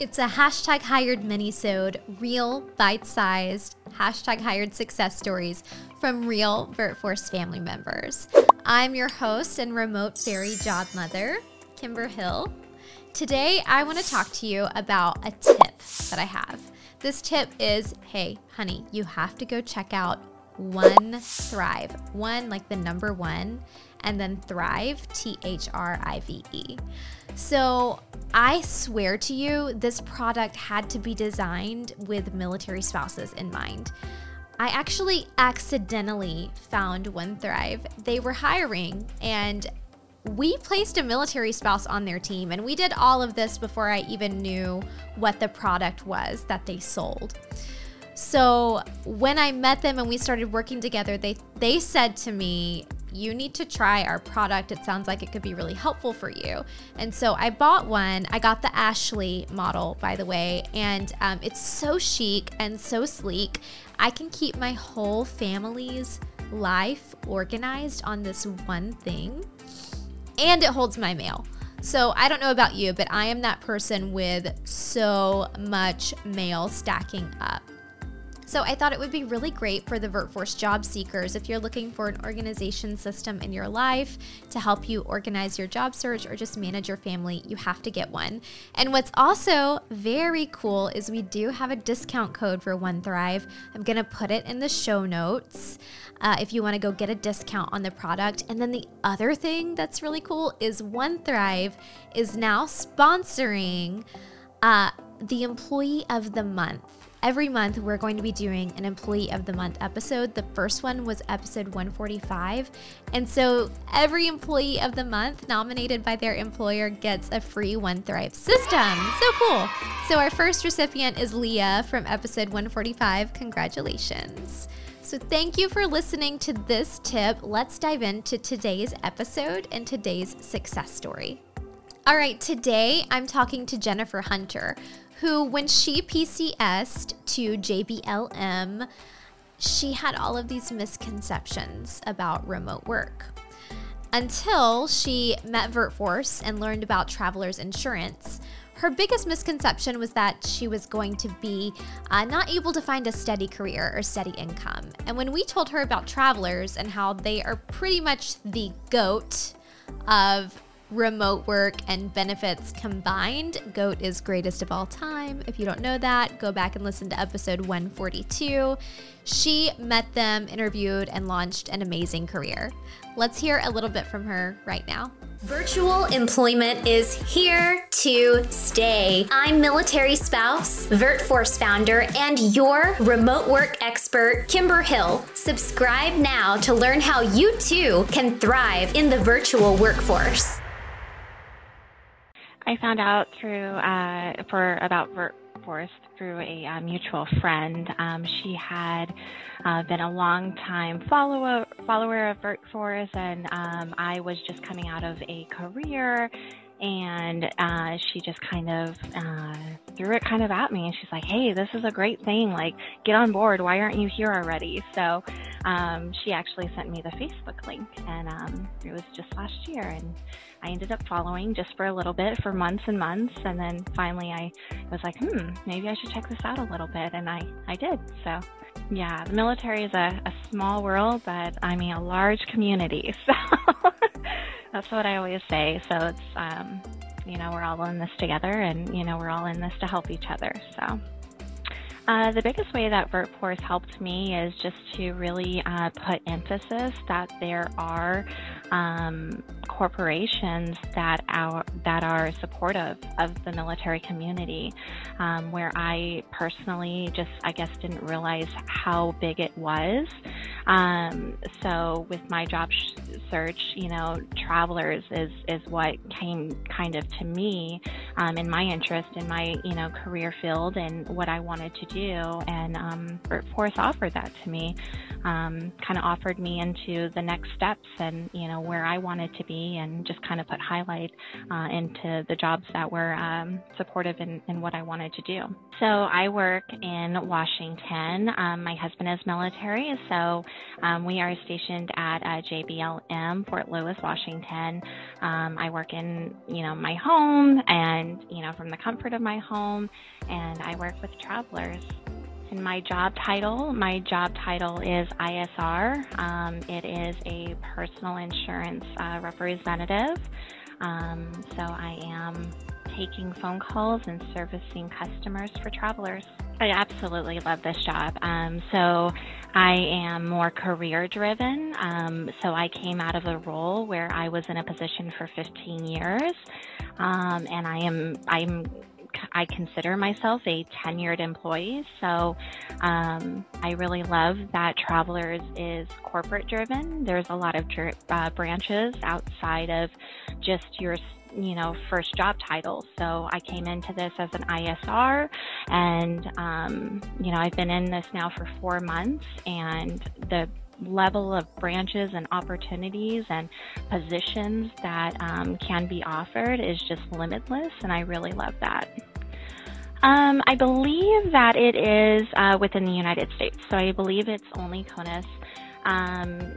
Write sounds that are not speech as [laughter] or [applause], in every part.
It's a hashtag hired minisode, real bite-sized hashtag hired success stories from real VirtForce family members. I'm your host and remote fairy job mother, Kimber Hill. Today, I want to talk to you about a tip that I have. This tip is hey, honey, you have to go check out One Thrive. One, like the number one, and then Thrive, T H R I V E. So, I swear to you, this product had to be designed with military spouses in mind. I actually accidentally found One Thrive. They were hiring, and we placed a military spouse on their team, and we did all of this before I even knew what the product was that they sold. So when I met them and we started working together, they they said to me, you need to try our product. It sounds like it could be really helpful for you. And so I bought one. I got the Ashley model, by the way, and um, it's so chic and so sleek. I can keep my whole family's life organized on this one thing, and it holds my mail. So I don't know about you, but I am that person with so much mail stacking up. So I thought it would be really great for the VirtForce job seekers if you're looking for an organization system in your life to help you organize your job search or just manage your family, you have to get one. And what's also very cool is we do have a discount code for OneThrive. I'm going to put it in the show notes. Uh, if you want to go get a discount on the product. And then the other thing that's really cool is OneThrive is now sponsoring uh, the Employee of the Month. Every month, we're going to be doing an Employee of the Month episode. The first one was episode 145. And so every Employee of the Month nominated by their employer gets a free One Thrive system. So cool. So our first recipient is Leah from episode 145. Congratulations. So, thank you for listening to this tip. Let's dive into today's episode and today's success story. All right, today I'm talking to Jennifer Hunter, who, when she PCSed to JBLM, she had all of these misconceptions about remote work until she met VirtForce and learned about travelers insurance. Her biggest misconception was that she was going to be uh, not able to find a steady career or steady income. And when we told her about travelers and how they are pretty much the goat of remote work and benefits combined. GOAT is greatest of all time. If you don't know that, go back and listen to episode 142. She met them, interviewed, and launched an amazing career. Let's hear a little bit from her right now. Virtual employment is here to stay. I'm military spouse, VirtForce founder, and your remote work expert, Kimber Hill. Subscribe now to learn how you too can thrive in the virtual workforce. I found out through uh, for about Vert Forest through a uh, mutual friend. Um, she had uh, been a long time follower follower of forest and um, I was just coming out of a career and uh, she just kind of uh, threw it kind of at me and she's like hey this is a great thing. Like get on board. Why aren't you here already? So um, she actually sent me the facebook link and um, it was just last year and i ended up following just for a little bit for months and months. And then finally i was like hmm maybe i should check this out a little bit. And i, I did. So yeah the military is a, a small world but i mean a large community. [laughs] So that's what I always say. So it's, um, you know, we're all in this together and, you know, we're all in this to help each other. So. Uh, the biggest way that VirtForce helped me is just to really uh, put emphasis that there are um, corporations that are that are supportive of the military community. Um, where I personally just, I guess, didn't realize how big it was. Um, so with my job sh- search, you know, travelers is is what came kind of to me um, in my interest in my you know career field and what I wanted to do. And um, VirtForce offered that to me, um, kind of offered me into the next steps and you know where I wanted to be and just kind of put highlight uh, into the jobs that were um, supportive in, in, what I wanted to do. So I work in Washington. Um, my husband is military, so um, we are stationed at uh, JBLM, Fort Lewis, Washington. Um, I work in, you know, my home and, you know, from the comfort of my home, and I work with travelers. And my job title, my job title is ISR. Um, it is a personal insurance uh, representative. Um, so I am taking phone calls and servicing customers for travelers. I absolutely love this job. Um, so I am more career driven. Um, so I came out of a role where I was in a position for 15 years, um, and I am I'm I consider myself a tenured employee. So um, I really love that Travelers is corporate driven. There's a lot of uh, branches outside of just your you know first job title so i came into this as an isr and um, you know i've been in this now for four months and the level of branches and opportunities and positions that um, can be offered is just limitless, and I really love that. Um, I believe that it is uh, within the United States, so I believe it's only CONUS. Um,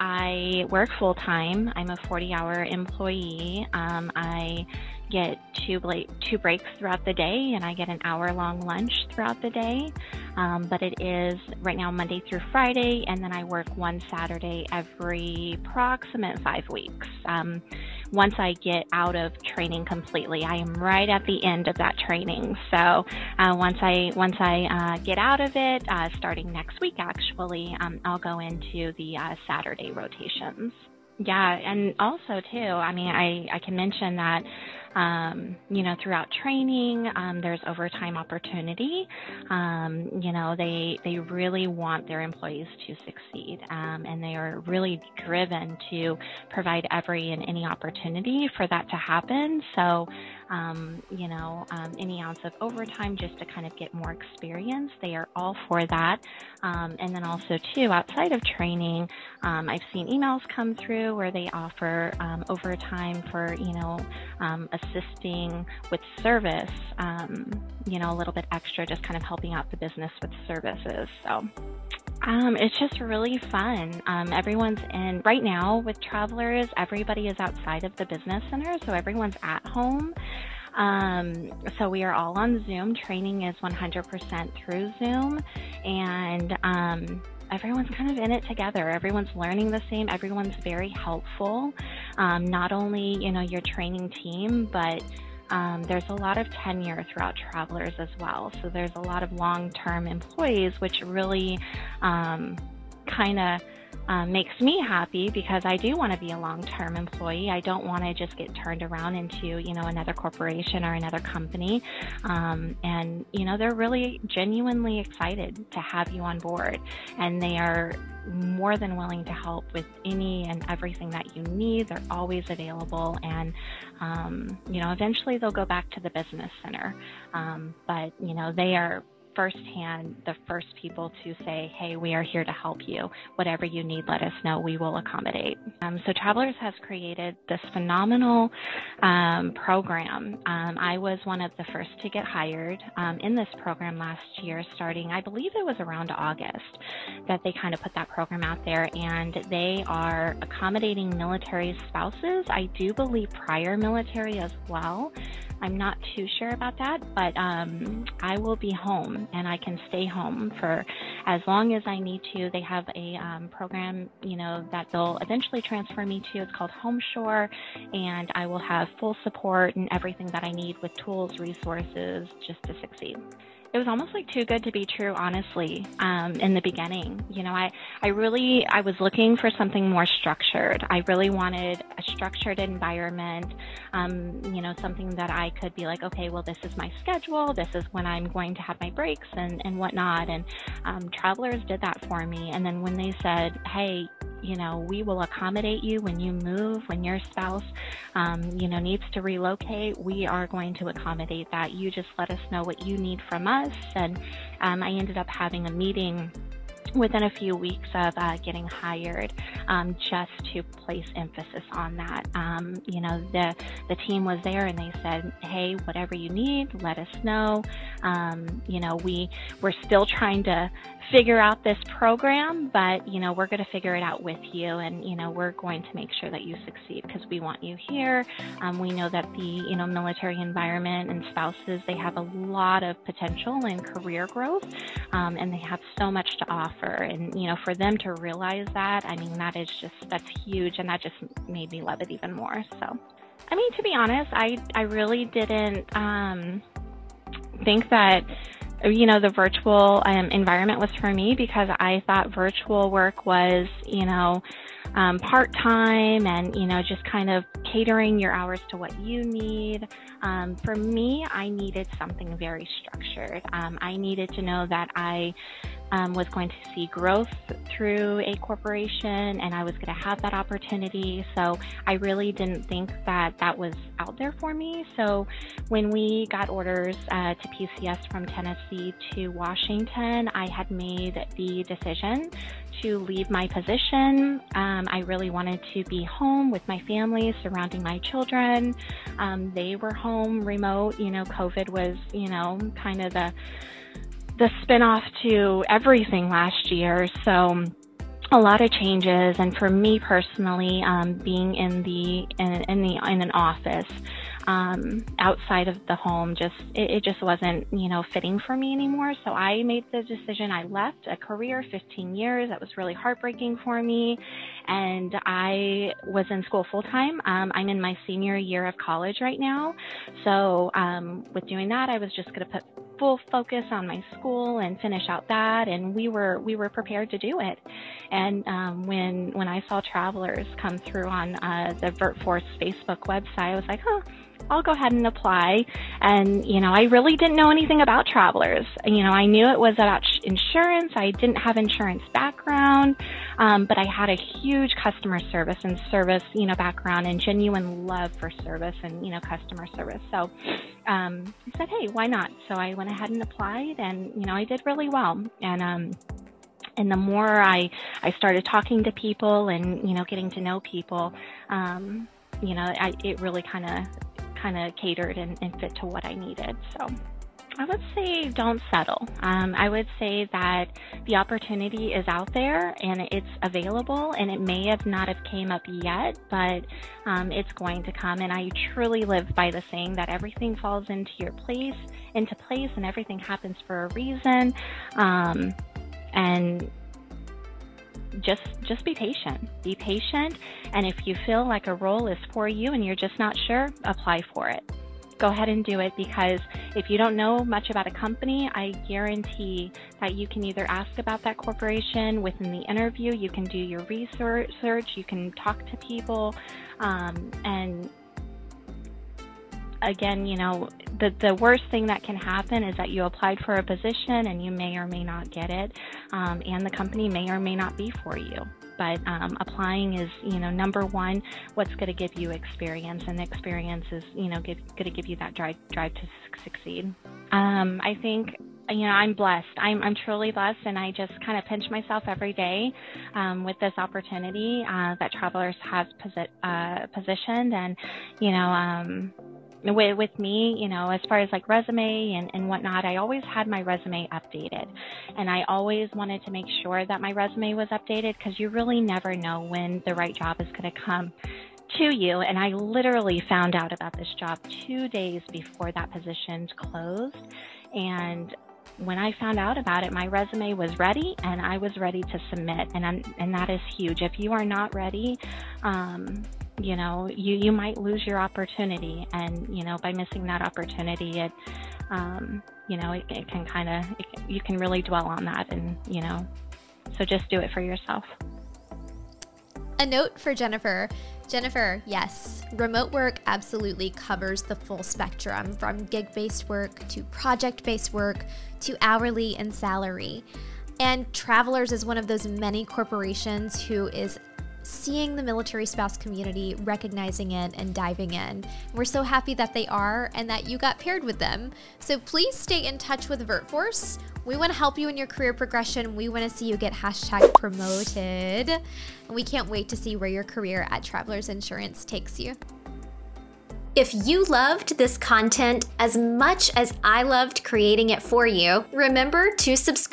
I work full time. I'm a 40 hour employee. Um, I get two, two breaks throughout the day and I get an hour long lunch throughout the day. Um, but it is right now Monday through Friday, and then I work one Saturday every approximate five weeks. Um, once I get out of training completely, I am right at the end of that training. So uh, once I once I uh, get out of it, uh, starting next week, actually, um, I'll go into the uh, Saturday rotations. Yeah, and also too, I mean, I I can mention that um, you know, throughout training, um, there's overtime opportunity. Um, you know, they they really want their employees to succeed, um, and they are really driven to provide every and any opportunity for that to happen. So, um, you know, um, any ounce of overtime just to kind of get more experience, they are all for that. and then also too, outside of training, I've seen emails come through where they offer overtime for you know a assisting with service, um, you know, a little bit extra, just kind of helping out the business with services. So um, it's just really fun. Um, everyone's in right now with travelers, everybody is outside of the business center, so everyone's at home. Um, so we are all on Zoom. Training is 100% through Zoom, and um, everyone's kind of in it together. Everyone's learning the same. Everyone's very helpful. Um, not only you know your training team, but um, there's a lot of tenure throughout travelers as well. So there's a lot of long-term employees, which really um, kind of um, makes me happy because I do want to be a long-term employee. I don't want to just get turned around into you know another corporation or another company. Um, and you know they're really genuinely excited to have you on board, and they are more than willing to help with any and everything that you need. They're always available, and um, you know eventually they'll go back to the business center. Um, but you know they are firsthand the first people to say, hey, we are here to help you. Whatever you need, let us know. We will accommodate. Um, so Travelers has created this phenomenal um, program. Um, I was one of the first to get hired um, in this program last year, starting, I believe it was around August that they kind of put that program out there. And they are accommodating military spouses. I do believe prior military as well. I'm not too sure about that, but um, I will be home and I can stay home for as long as I need to. They have a um, program, you know, that they'll eventually transfer me to. It's called Homeshore, and I will have full support and everything that I need with tools, resources, just to succeed it was almost like too good to be true honestly um, in the beginning. You know i i really i was looking for something more structured. I really wanted a structured environment um, you know something that i could be like okay well this is my schedule. This is when i'm going to have my breaks and and whatnot. And um, travelers did that for me. And then when they said hey you know, we will accommodate you when you move, when your spouse, um, you know, needs to relocate. We are going to accommodate that. You just let us know what you need from us. And um, I ended up having a meeting within a few weeks of uh, getting hired, um, just to place emphasis on that. Um, you know, the the team was there and they said, "Hey, whatever you need, let us know." Um, you know, we we're still trying to figure out this program, but you know, we're going to figure it out with you, and you know, we're going to make sure that you succeed because we want you here. Um, we know that the you know military environment and spouses they have a lot of potential and career growth, um, and they have so much to offer. And you know, for them to realize that, I mean, that is just that's huge, and that just made me love it even more. So, I mean, to be honest, I I really didn't um, think that you know, the virtual um, environment was for me because I thought virtual work was, you know, um, part time and, you know, just kind of catering your hours to what you need. Um, for me, I needed something very structured. Um, I needed to know that I um, was going to see growth through a corporation and I was going to have that opportunity. So I really didn't think that that was out there for me. So when we got orders uh, to PCS from Tennessee to Washington, I had made the decision to leave my position. Um, I really wanted to be home with my family, surrounding my children. Um, they were home remote. You know, COVID was, you know, kind of the the spinoff to everything last year. So a lot of changes, and for me personally, um, being in the in, in, the in an office um, outside of the home, just it, it, just wasn't you know fitting for me anymore. So I made the decision. I left a career, 15 years. That was really heartbreaking for me, and I was in school full time. Um, I'm in my senior year of college right now. So um, with doing that, I was just going to put full focus on my school and finish out that and we were we were prepared to do it. And um, when when I saw travelers come through on uh, the VirtForce Facebook website I was like oh I'll go ahead and apply. And, you know, I really didn't know anything about travelers. You know, I knew it was about insurance. I didn't have insurance background, um, but I had a huge customer service and service, you know, background and genuine love for service and, you know, customer service. So um, I said, hey, why not? So I went ahead and applied and, you know, I did really well. And, um, and the more I, I started talking to people and you know getting to know people, um, you know, I, it really kind of kind of catered and, and, fit to what I needed. So I would say don't settle. Um, I would say that the opportunity is out there and it's available and it may have not have came up yet, but um, it's going to come. And I truly live by the saying that everything falls into your place, into place, and everything happens for a reason. Um, and just just be patient. Be patient, and if you feel like a role is for you and you're just not sure, apply for it. Go ahead and do it because if you don't know much about a company, I guarantee that you can either ask about that corporation within the interview, you can do your research, you can talk to people, um, and again, you know, the, the worst thing that can happen is that you applied for a position and you may or may not get it, um, and the company may or may not be for you. But um, applying is, you know, number one, what's going to give you experience, and experience is, you know, going to give you that drive drive to succeed. Um, I think you know, I'm blessed. I'm, I'm truly blessed, and I just kind of pinch myself every day um, with this opportunity uh, that Travelers has posi- uh, positioned. And, you know, um, with, with me, you know, as far as like resume and, and whatnot, I always had my resume updated. And I always wanted to make sure that my resume was updated because you really never know when the right job is going to come to you. And I literally found out about this job two days before that position closed. And when I found out about it, my resume was ready and I was ready to submit. And, I'm, and that is huge. If you are not ready, um, you know you you might lose your opportunity. And you know by missing that opportunity it um, you know it, it can kind of you can really dwell on that and you know so just do it for yourself. A note for jennifer. Jennifer yes remote work absolutely covers the full spectrum from gig-based work to project-based work to hourly and salary. And travelers is one of those many corporations who is seeing the military spouse community recognizing it and diving in. We're so happy that they are and that you got paired with them. So please stay in touch with VirtForce. We want to help you in your career progression. We want to see you get hashtag promoted. And we can't wait to see where your career at Travelers Insurance takes you. If you loved this content as much as I loved creating it for you, remember to subscribe